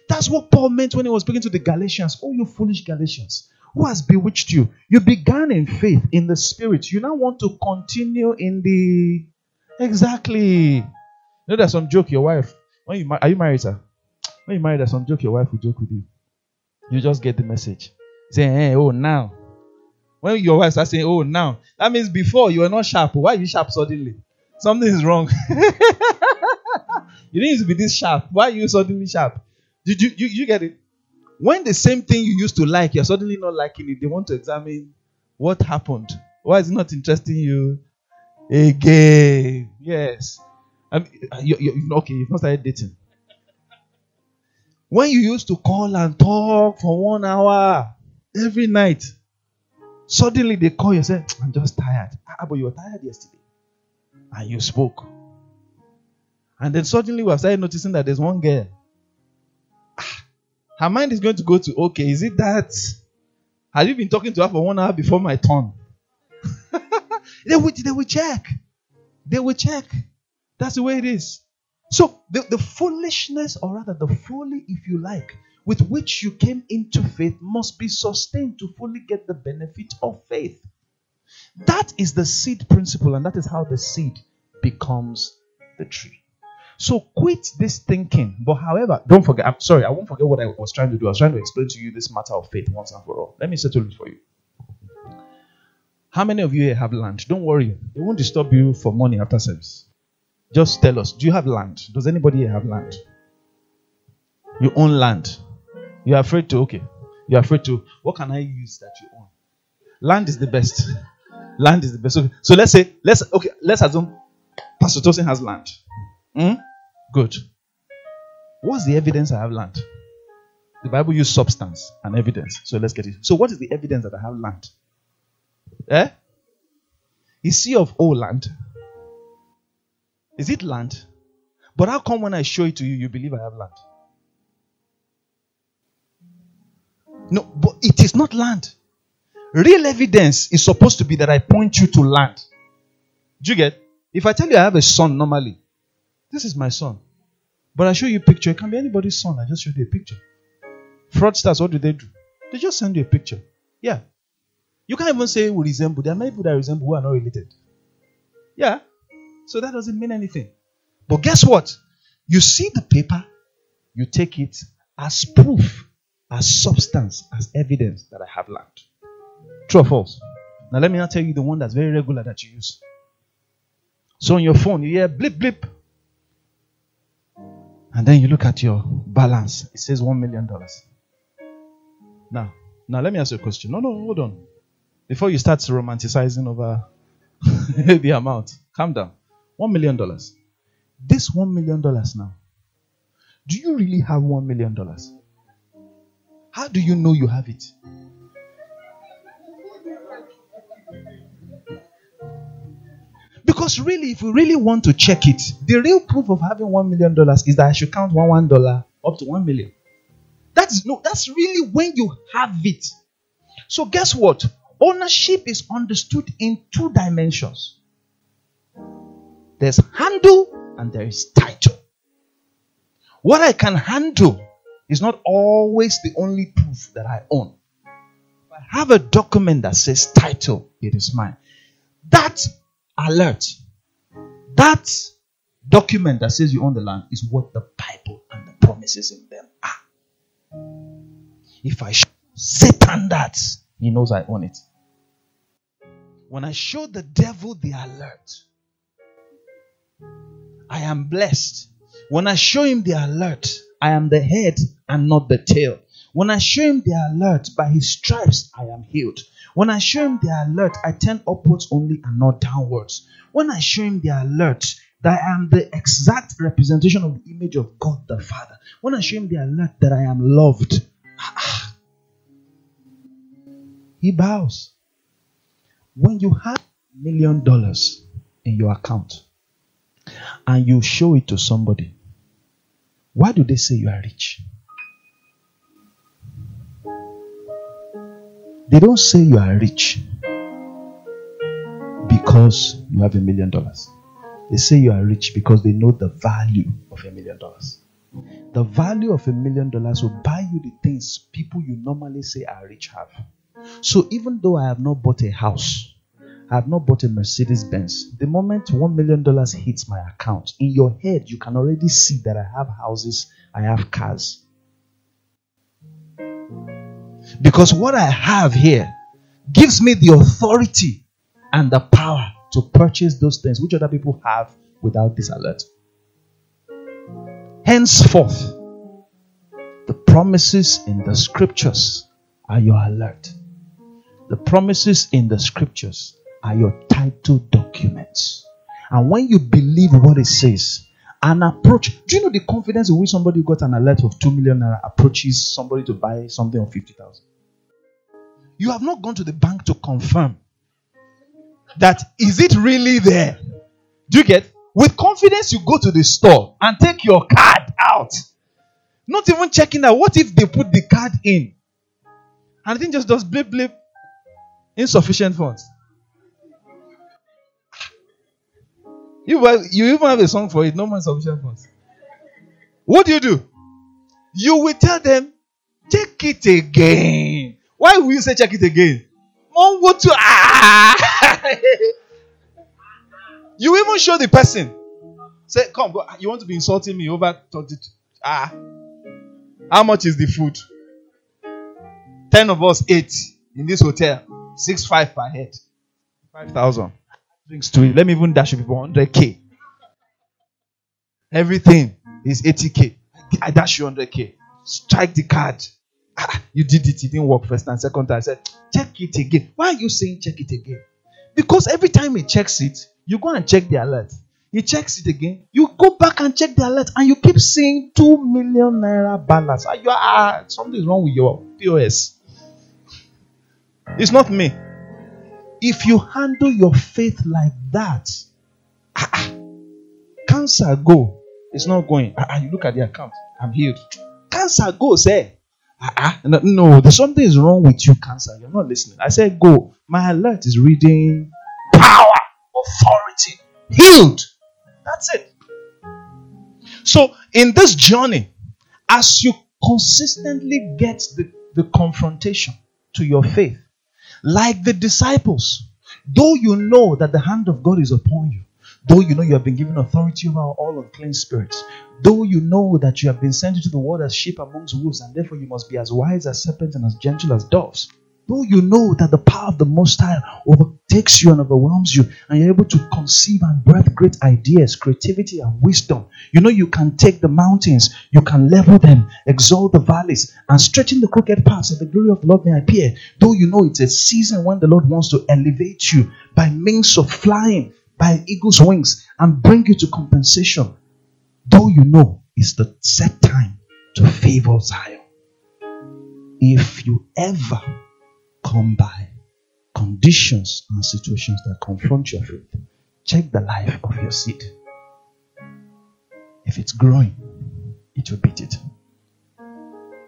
That's what Paul meant when he was speaking to the Galatians. Oh, you foolish Galatians, who has bewitched you? You began in faith, in the spirit. You now want to continue in the. Exactly. You know, there's some joke your wife. When you are you married, sir? When you married, there's some joke your wife will joke with you. You just get the message. Say, hey, oh, now. When your wife starts saying, oh, now, that means before you were not sharp. Why are you sharp suddenly? Something is wrong. you didn't used to be this sharp. Why are you suddenly sharp? Did you, you, you get it? When the same thing you used to like, you're suddenly not liking it, they want to examine what happened. Why is it not interesting you again? Yes. I mean, you, you, okay, you've not started dating. When you used to call and talk for one hour every night, suddenly they call you and say, I'm just tired. Ah, but you were tired yesterday. And you spoke. And then suddenly we have started noticing that there's one girl. Ah, her mind is going to go to, okay, is it that? Have you been talking to her for one hour before my turn? they, will, they will check. They will check. That's the way it is. So the, the foolishness, or rather the folly, if you like, with which you came into faith must be sustained to fully get the benefit of faith. That is the seed principle, and that is how the seed becomes the tree. So quit this thinking. But however, don't forget, I'm sorry, I won't forget what I was trying to do. I was trying to explain to you this matter of faith once and for all. Let me settle it for you. How many of you here have land? Don't worry, it won't disturb you for money after service. Just tell us, do you have land? Does anybody have land? You own land. You're afraid to, okay. You're afraid to, what can I use that you own? Land is the best. Land is the best. So, so let's say, let's, okay, let's assume Pastor Tosin has land. Hmm? Good. What's the evidence I have land? The Bible uses substance and evidence. So let's get it. So, what is the evidence that I have land? Eh? Is C of O land? Is it land? But how come when I show it to you, you believe I have land? No, but it is not land. Real evidence is supposed to be that I point you to land. Do you get? If I tell you I have a son normally, this is my son. But I show you a picture. It can be anybody's son. I just showed you a picture. Fraudsters, what do they do? They just send you a picture. Yeah. You can't even say we resemble. There are many people that resemble who are not related. Yeah. So that doesn't mean anything. But guess what? You see the paper, you take it as proof, as substance, as evidence that I have land. True or false? Now let me now tell you the one that's very regular that you use. So on your phone, you hear blip blip. And then you look at your balance. It says one million dollars. Now, now let me ask you a question. No, no, hold on. Before you start romanticizing over the amount, calm down. One million dollars. This one million dollars now. Do you really have one million dollars? How do you know you have it? Because really, if we really want to check it, the real proof of having one million dollars is that I should count one one dollar up to one million. That is no, that's really when you have it. So guess what? Ownership is understood in two dimensions. There's handle and there is title. What I can handle is not always the only proof that I own. If I have a document that says title, it is mine. That alert, that document that says you own the land is what the Bible and the promises in them are. If I show Satan that, he knows I own it. When I show the devil the alert, I am blessed. When I show him the alert, I am the head and not the tail. When I show him the alert, by his stripes I am healed. When I show him the alert, I turn upwards only and not downwards. When I show him the alert, that I am the exact representation of the image of God the Father. When I show him the alert that I am loved, he bows. When you have a million dollars in your account and you show it to somebody, why do they say you are rich? They don't say you are rich because you have a million dollars. They say you are rich because they know the value of a million dollars. The value of a million dollars will buy you the things people you normally say are rich have. So even though I have not bought a house, I have not bought a Mercedes Benz, the moment one million dollars hits my account, in your head you can already see that I have houses, I have cars. Because what I have here gives me the authority and the power to purchase those things which other people have without this alert. Henceforth, the promises in the scriptures are your alert. The promises in the scriptures are your title documents. And when you believe what it says, an approach. Do you know the confidence with which somebody got an alert of 2 million naira approaches somebody to buy something of 50,000? You have not gone to the bank to confirm that is it really there? Do you get? With confidence, you go to the store and take your card out. Not even checking out what if they put the card in and the thing just does blip blip. Insufficient funds. You, you even have a song for it, no man sufficient funds. What do you do? You will tell them, check it again. Why will you say check it again? Mom, what to ah? you even show the person. Say, come, go. You want to be insulting me over 22. Ah. How much is the food? Ten of us ate in this hotel. 6 5 per head. 5,000. strings to it. Let me even dash it for 100k. Everything is 80k. I dash you 100k. Strike the card. Ah, you did it. It didn't work first time. Second time, I said, check it again. Why are you saying check it again? Because every time he checks it, you go and check the alert. He checks it again. You go back and check the alert, and you keep seeing two million naira balance. Ah, you are, ah, something is wrong with your POS. It's not me. If you handle your faith like that, ah, ah cancer go. It's not going. Ah, ah, you look at the account. I'm healed. Cancer goes. Eh? Uh-uh. No, no, there's something is wrong with you, cancer. You're not listening. I said, go. My alert is reading power, authority, healed. That's it. So, in this journey, as you consistently get the, the confrontation to your faith, like the disciples, though you know that the hand of God is upon you, Though you know you have been given authority over all unclean spirits, though you know that you have been sent into the world as sheep amongst wolves, and therefore you must be as wise as serpents and as gentle as doves, though you know that the power of the Most High overtakes you and overwhelms you, and you're able to conceive and birth great ideas, creativity, and wisdom, you know you can take the mountains, you can level them, exalt the valleys, and straighten the crooked paths, that the glory of the Lord may appear. Though you know it's a season when the Lord wants to elevate you by means of flying by eagle's wings and bring you to compensation, though you know it's the set time to favor Zion. If you ever come by conditions and situations that confront your faith, check the life of your seed. If it's growing, it will beat it.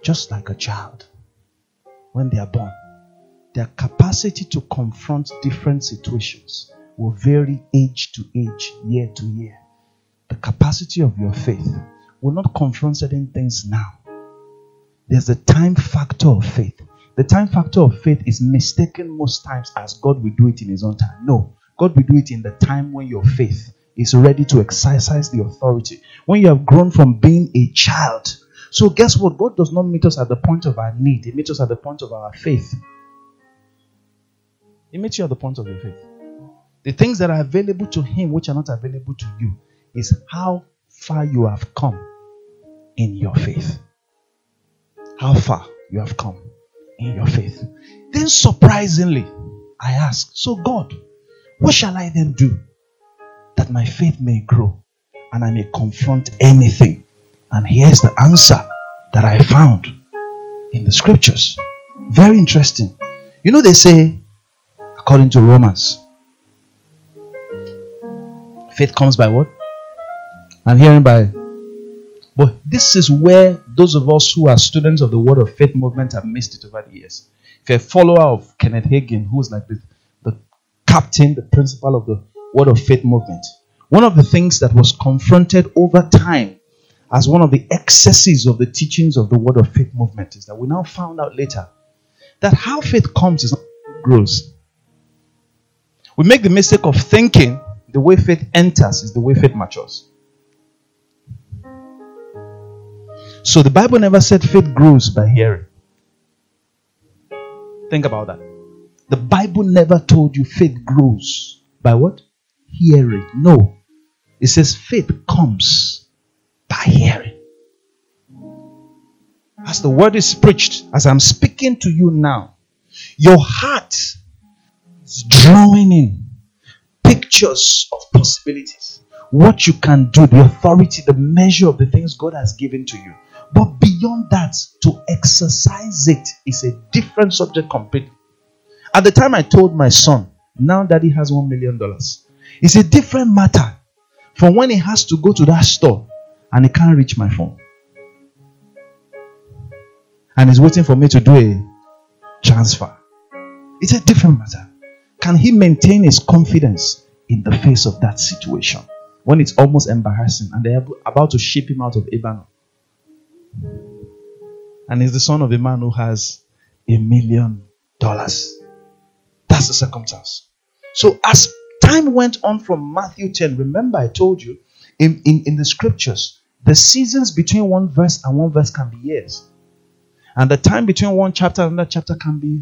Just like a child, when they are born, their capacity to confront different situations will vary age to age, year to year. The capacity of your faith will not confront certain things now. There's a time factor of faith. The time factor of faith is mistaken most times as God will do it in His own time. No, God will do it in the time when your faith is ready to exercise the authority. When you have grown from being a child. So, guess what? God does not meet us at the point of our need, He meets us at the point of our faith. He meets you at the point of your faith. The things that are available to him, which are not available to you, is how far you have come in your faith. How far you have come in your faith. Then, surprisingly, I ask, So, God, what shall I then do that my faith may grow and I may confront anything? And here's the answer that I found in the scriptures. Very interesting. You know, they say, according to Romans, faith comes by what? And hearing by. But this is where those of us who are students of the Word of Faith movement have missed it over the years. If you're a follower of Kenneth Hagin, who's like the, the captain, the principal of the Word of Faith movement, one of the things that was confronted over time as one of the excesses of the teachings of the Word of Faith movement is that we now found out later that how faith comes is grows. We make the mistake of thinking the way faith enters is the way faith matures. So the Bible never said faith grows by hearing. Think about that. The Bible never told you faith grows by what? Hearing. No. It says faith comes by hearing. As the word is preached, as I'm speaking to you now, your heart is drawing in pictures of possibilities. What you can do, the authority, the measure of the things God has given to you. But beyond that, to exercise it is a different subject completely. At the time I told my son, now daddy has one million dollars. It's a different matter from when he has to go to that store and he can't reach my phone. And he's waiting for me to do a transfer. It's a different matter. Can he maintain his confidence in the face of that situation when it's almost embarrassing and they're about to ship him out of Ibadan? And he's the son of a man who has a million dollars. That's the circumstance. So as time went on from Matthew 10, remember I told you in, in, in the scriptures, the seasons between one verse and one verse can be years. And the time between one chapter and another chapter can be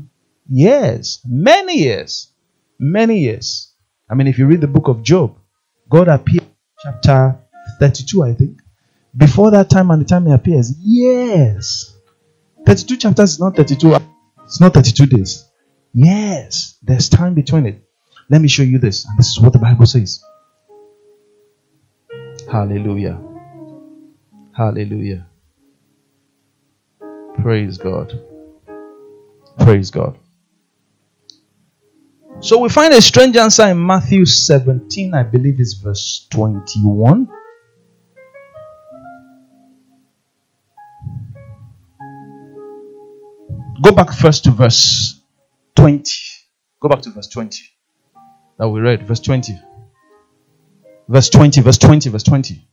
years, many years, many years. I mean, if you read the book of Job, God appeared chapter 32, I think. Before that time and the time he appears, yes. 32 chapters is not 32, it's not 32 days. Yes, there's time between it. Let me show you this. And this is what the Bible says. Hallelujah. Hallelujah. Praise God. Praise God. So we find a strange answer in Matthew 17, I believe is verse 21. Go back first to verse 20. Go back to verse 20 that we read. Verse 20. Verse 20, verse 20, verse 20.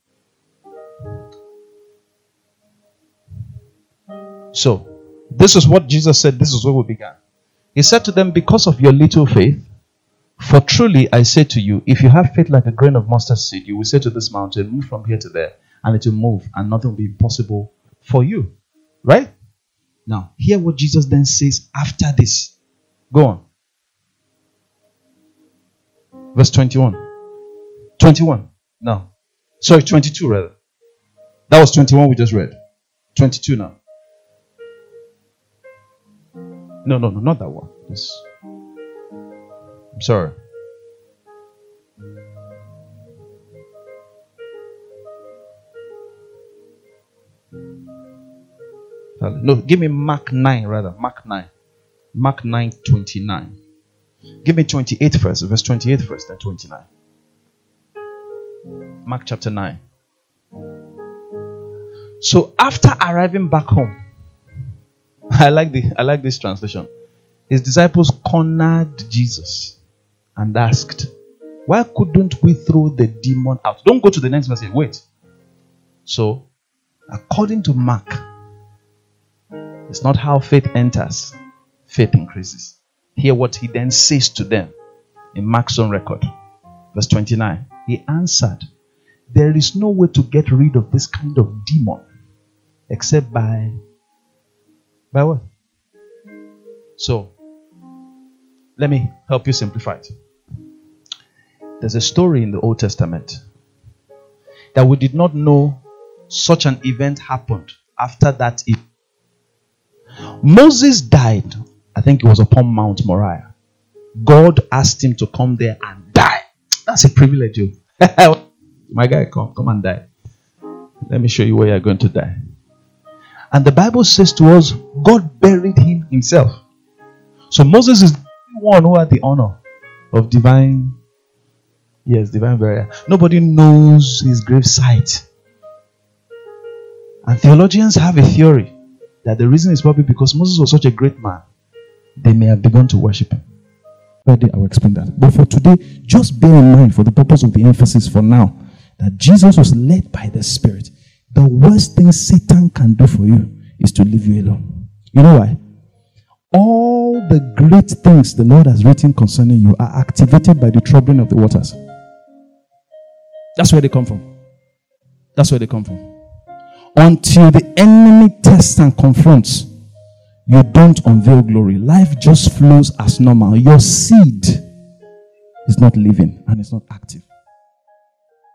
So, this is what Jesus said. This is where we began. He said to them, Because of your little faith, for truly I say to you, if you have faith like a grain of mustard seed, you will say to this mountain, Move from here to there, and it will move, and nothing will be impossible for you. Right? Now, hear what Jesus then says after this. Go on. Verse 21. 21. No. Sorry, 22 rather. That was 21 we just read. 22 now. No, no, no, not that one. Yes. I'm sorry. Uh, no, give me Mark 9 rather. Mark 9. Mark 9 29. Give me 28 first, verse 28 first, then 29. Mark chapter 9. So after arriving back home, I like the I like this translation. His disciples cornered Jesus and asked, Why couldn't we throw the demon out? Don't go to the next verse. Wait. So, according to Mark, it's not how faith enters, faith increases. Hear what he then says to them in Mark's own record. Verse 29. He answered, There is no way to get rid of this kind of demon except by by what? So, let me help you simplify it. There's a story in the Old Testament. that we did not know such an event happened after that event. Moses died, I think it was upon Mount Moriah. God asked him to come there and die. That's a privilege. Oh. My guy, come, come and die. Let me show you where you're going to die. And the Bible says to us, God buried him himself. So Moses is the one who had the honor of divine, yes, divine burial. Nobody knows his grave site. And theologians have a theory that the reason is probably because Moses was such a great man, they may have begun to worship him. Friday, I will explain that. But for today, just bear in mind, for the purpose of the emphasis for now, that Jesus was led by the Spirit. The worst thing Satan can do for you is to leave you alone. You know why? All the great things the Lord has written concerning you are activated by the troubling of the waters. That's where they come from. That's where they come from. Until the enemy tests and confronts, you don't unveil glory. Life just flows as normal. Your seed is not living and it's not active.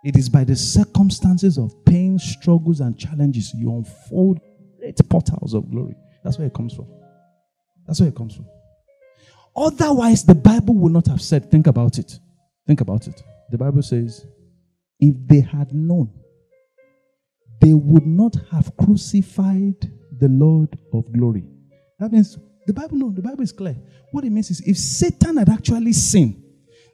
It is by the circumstances of pain, struggles, and challenges you unfold great portals of glory. That's where it comes from. That's where it comes from. Otherwise, the Bible would not have said, think about it. Think about it. The Bible says, if they had known, they would not have crucified the Lord of glory. That means the Bible, no, the Bible is clear. What it means is if Satan had actually seen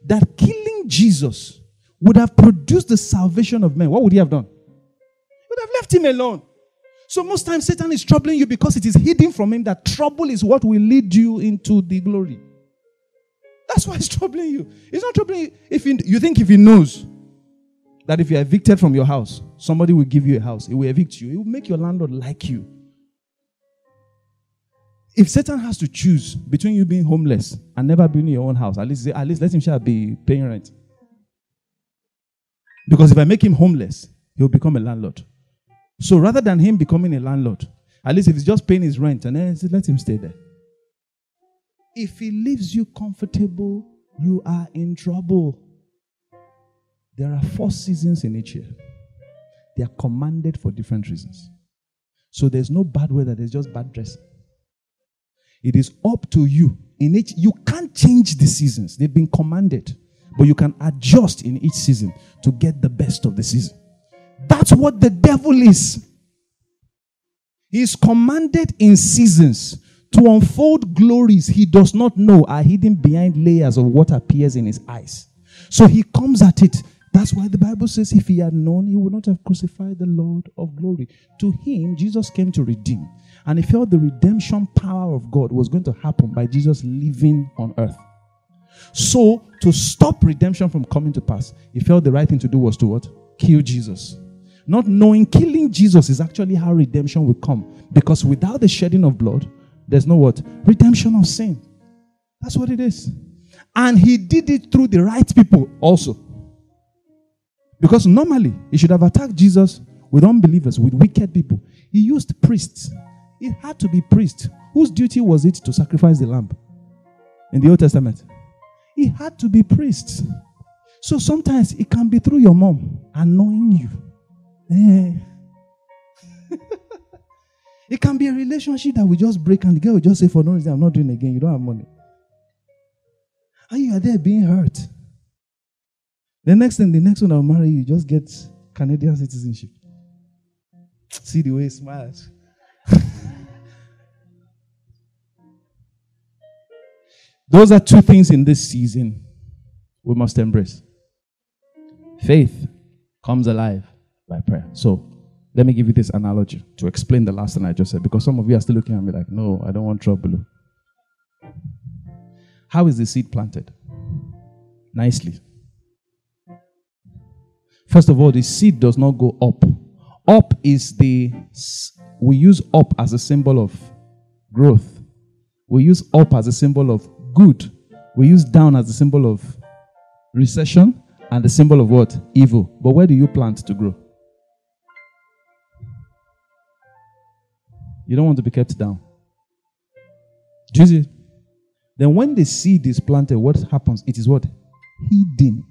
that killing Jesus would have produced the salvation of men, what would he have done? He would have left him alone. So most times Satan is troubling you because it is hidden from him that trouble is what will lead you into the glory. That's why it's troubling you. It's not troubling you if he, you think if he knows that if you're evicted from your house, somebody will give you a house. It will evict you. It will make your landlord like you. If Satan has to choose between you being homeless and never being in your own house, at least at least let him shall be paying rent. Because if I make him homeless, he'll become a landlord. So rather than him becoming a landlord, at least if he's just paying his rent and then let him stay there. If he leaves you comfortable, you are in trouble. There are four seasons in each year. They are commanded for different reasons. So there's no bad weather, there's just bad dressing. It is up to you. In each, you can't change the seasons. They've been commanded. But you can adjust in each season to get the best of the season. That's what the devil is. He's commanded in seasons to unfold glories he does not know are hidden behind layers of what appears in his eyes. So he comes at it. That's why the Bible says if he had known, he would not have crucified the Lord of glory. To him, Jesus came to redeem. And he felt the redemption power of God was going to happen by Jesus living on earth. So, to stop redemption from coming to pass, he felt the right thing to do was to what? Kill Jesus. Not knowing killing Jesus is actually how redemption will come. Because without the shedding of blood, there's no what? Redemption of sin. That's what it is. And he did it through the right people also. Because normally he should have attacked Jesus with unbelievers, with wicked people. He used priests. It had to be priests. Whose duty was it to sacrifice the lamb in the Old Testament? It had to be priests. So sometimes it can be through your mom annoying you. Eh. it can be a relationship that will just break and the girl will just say, For no reason, I'm not doing again. You don't have money. And you are there being hurt. The next thing, the next one I'll marry you, just get Canadian citizenship. See the way he smiles. Those are two things in this season we must embrace. Faith comes alive by prayer. So let me give you this analogy to explain the last thing I just said because some of you are still looking at me like, no, I don't want trouble. How is the seed planted? Nicely. First of all, the seed does not go up. Up is the, we use up as a symbol of growth. We use up as a symbol of good. We use down as a symbol of recession and the symbol of what? Evil. But where do you plant to grow? You don't want to be kept down. Do? Then when the seed is planted, what happens? It is what? Hidden.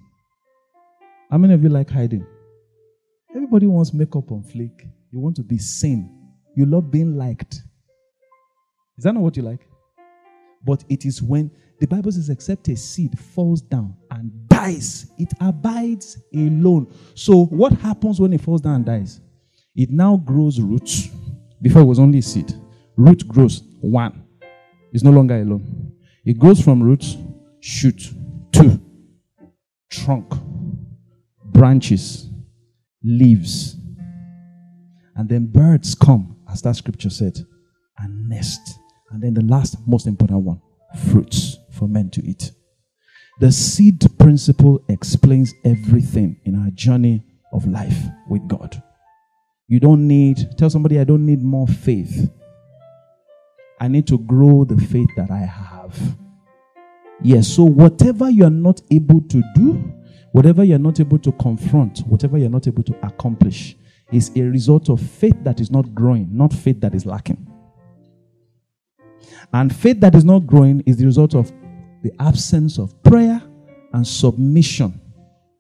How many of you like hiding? Everybody wants makeup on flick. You want to be seen. You love being liked. Is that not what you like? But it is when the Bible says, except a seed falls down and dies, it abides alone. So, what happens when it falls down and dies? It now grows roots. Before it was only a seed. Root grows one. It's no longer alone. It goes from roots, shoot, two, trunk, branches, leaves. And then birds come, as that scripture said, and nest. And then the last, most important one, fruits for men to eat. The seed principle explains everything in our journey of life with God. You don't need, tell somebody, I don't need more faith. I need to grow the faith that I have. Yes, so whatever you are not able to do, whatever you're not able to confront, whatever you're not able to accomplish, is a result of faith that is not growing, not faith that is lacking. And faith that is not growing is the result of the absence of prayer and submission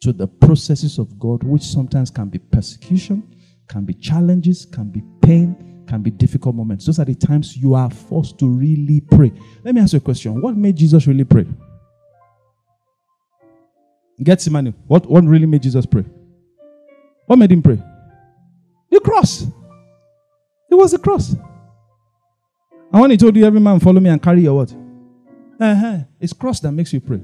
to the processes of God, which sometimes can be persecution, can be challenges, can be pain, can be difficult moments. Those are the times you are forced to really pray. Let me ask you a question. What made Jesus really pray? Gethsemane. What, what really made Jesus pray? What made him pray? The cross. It was the cross. And when he told you, every man follow me and carry your what? Uh-huh. It's cross that makes you pray.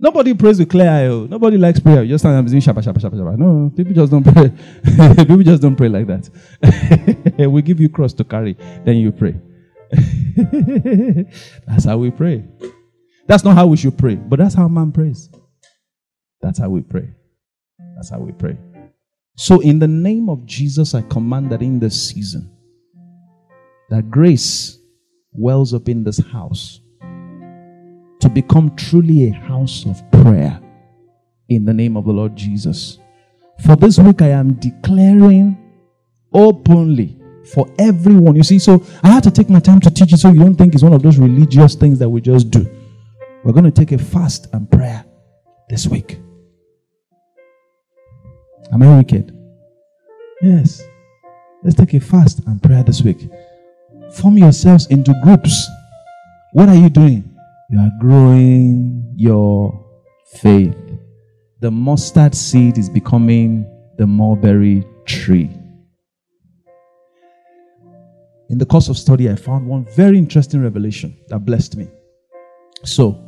Nobody prays with clear eye. Oh. Nobody likes prayer. You just stand and doing shabba, shabba, shabba, shabba. No, people just don't pray. people just don't pray like that. we give you cross to carry, then you pray. that's how we pray. That's not how we should pray, but that's how man prays. That's how we pray. That's how we pray. So, in the name of Jesus, I command that in this season, that grace wells up in this house to become truly a house of prayer in the name of the Lord Jesus. For this week, I am declaring openly for everyone. You see, so I had to take my time to teach it so you don't think it's one of those religious things that we just do. We're going to take a fast and prayer this week. Am I wicked? Yes. Let's take a fast and prayer this week. Form yourselves into groups. What are you doing? You are growing your faith. The mustard seed is becoming the mulberry tree. In the course of study, I found one very interesting revelation that blessed me. So,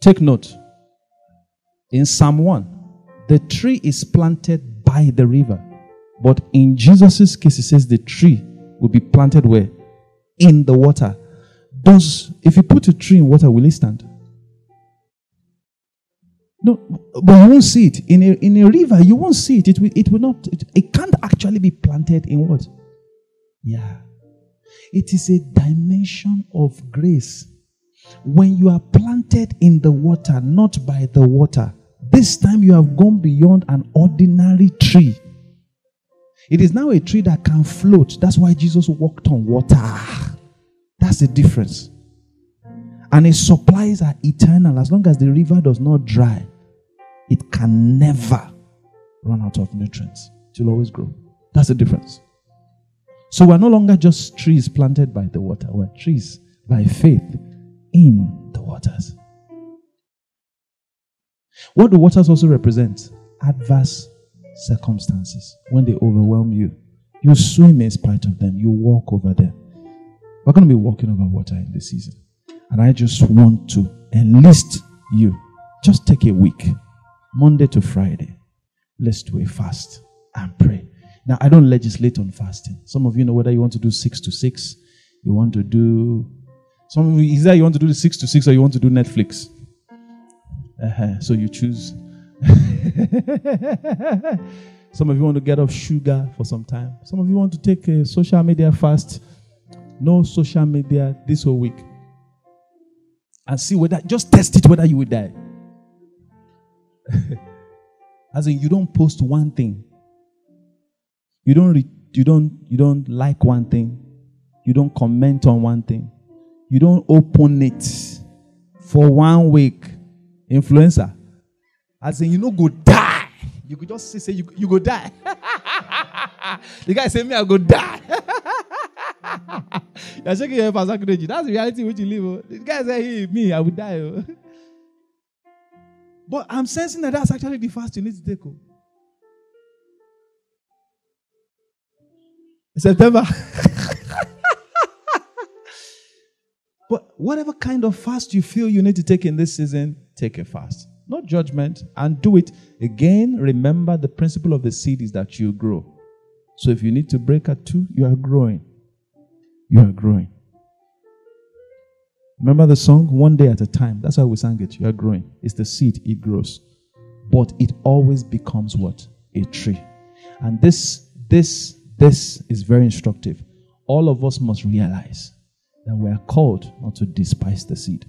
take note. In Psalm 1, the tree is planted by the river. But in Jesus' case, he says the tree will be planted where? In the water. Does if you put a tree in water, will it stand? No, but you won't see it. In a, in a river, you won't see it. It will, it will not, it, it can't actually be planted in what? Yeah. It is a dimension of grace. When you are planted in the water, not by the water, this time you have gone beyond an ordinary tree. It is now a tree that can float. That's why Jesus walked on water. That's the difference. And its supplies are eternal. As long as the river does not dry, it can never run out of nutrients. It will always grow. That's the difference. So we're no longer just trees planted by the water, we're trees by faith in the waters. What do waters also represent? Adverse circumstances. When they overwhelm you, you swim in spite of them, you walk over them. We're going to be walking over water in this season. And I just want to enlist you. Just take a week, Monday to Friday. Let's do a fast and pray. Now, I don't legislate on fasting. Some of you know whether you want to do six to six, you want to do some of you, is that you want to do the six to six or you want to do Netflix? Uh-huh. So you choose. some of you want to get off sugar for some time. Some of you want to take a social media fast. No social media this whole week. And see whether, just test it whether you will die. As in, you don't post one thing. You don't, re- you don't, you don't like one thing. You don't comment on one thing. You don't open it for one week influencer. I in, you know, go die. You could just say, say you, you go die. the guy say, me, I go die. You're shaking your head, Pastor That's the reality which you live. Oh. The guy say, hey, me, I will die. Oh. But I'm sensing that that's actually the fast you need to take. Oh. September. but whatever kind of fast you feel you need to take in this season, take a fast. Not judgment, and do it. Again, remember the principle of the seed is that you grow. So if you need to break at two, you are growing. You are growing. Remember the song, One Day at a Time? That's how we sang it. You are growing. It's the seed, it grows. But it always becomes what? A tree. And this, this this is very instructive. All of us must realize that we are called not to despise the seed.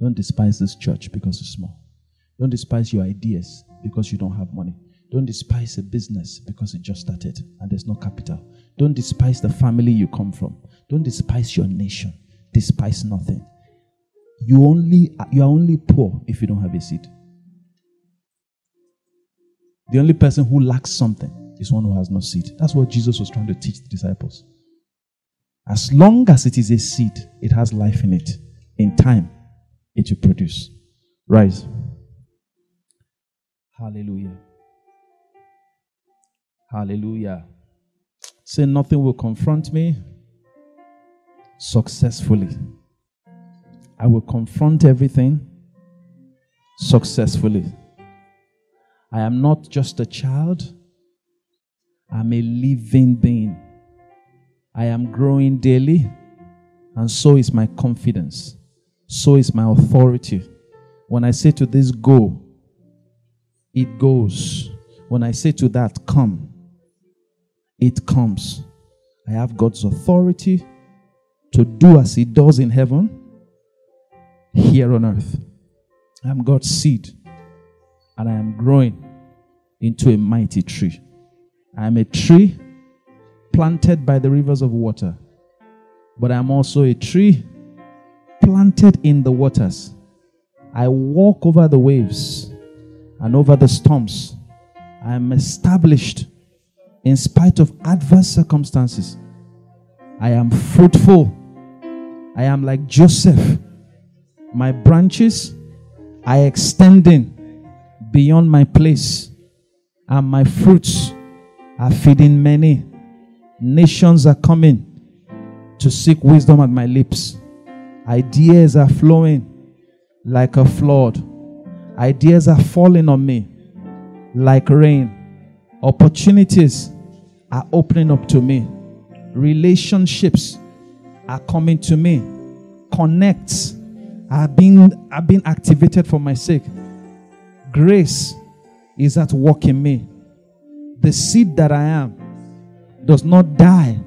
Don't despise this church because it's small. Don't despise your ideas because you don't have money. Don't despise a business because it just started and there's no capital. Don't despise the family you come from. Don't despise your nation. Despise nothing. You only you are only poor if you don't have a seed. The only person who lacks something is one who has no seed. That's what Jesus was trying to teach the disciples. As long as it is a seed, it has life in it. In time, it will produce. Rise. Hallelujah. Hallelujah. Say, nothing will confront me successfully. I will confront everything successfully. I am not just a child. I'm a living being. I am growing daily, and so is my confidence. So is my authority. When I say to this, go, it goes. When I say to that, come, it comes. I have God's authority to do as He does in heaven, here on earth. I am God's seed, and I am growing into a mighty tree. I am a tree planted by the rivers of water, but I am also a tree planted in the waters. I walk over the waves and over the storms. I am established in spite of adverse circumstances. I am fruitful. I am like Joseph. My branches are extending beyond my place, and my fruits are feeding many. Nations are coming to seek wisdom at my lips. Ideas are flowing like a flood. Ideas are falling on me like rain. Opportunities are opening up to me. Relationships are coming to me. Connects are being, are being activated for my sake. Grace is at work in me the seed that I am does not die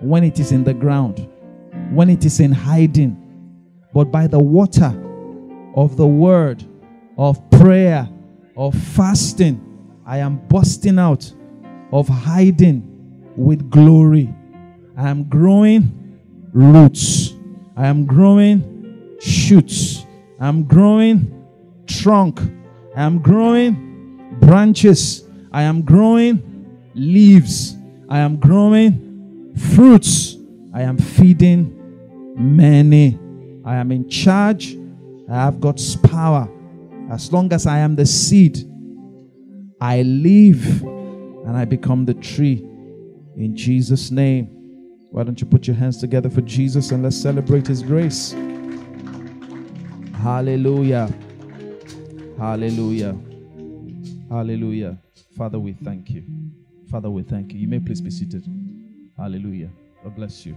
when it is in the ground, when it is in hiding, but by the water of the word, of prayer, of fasting, I am busting out of hiding with glory. I am growing roots. I am growing shoots. I am growing trunk. I am growing branches. I am growing leaves. I am growing fruits. I am feeding many. I am in charge. I have God's power. As long as I am the seed, I live and I become the tree. In Jesus' name. Why don't you put your hands together for Jesus and let's celebrate His grace? Hallelujah. Hallelujah. Hallelujah. Father, we thank you. Father, we thank you. You may please be seated. Hallelujah. God bless you.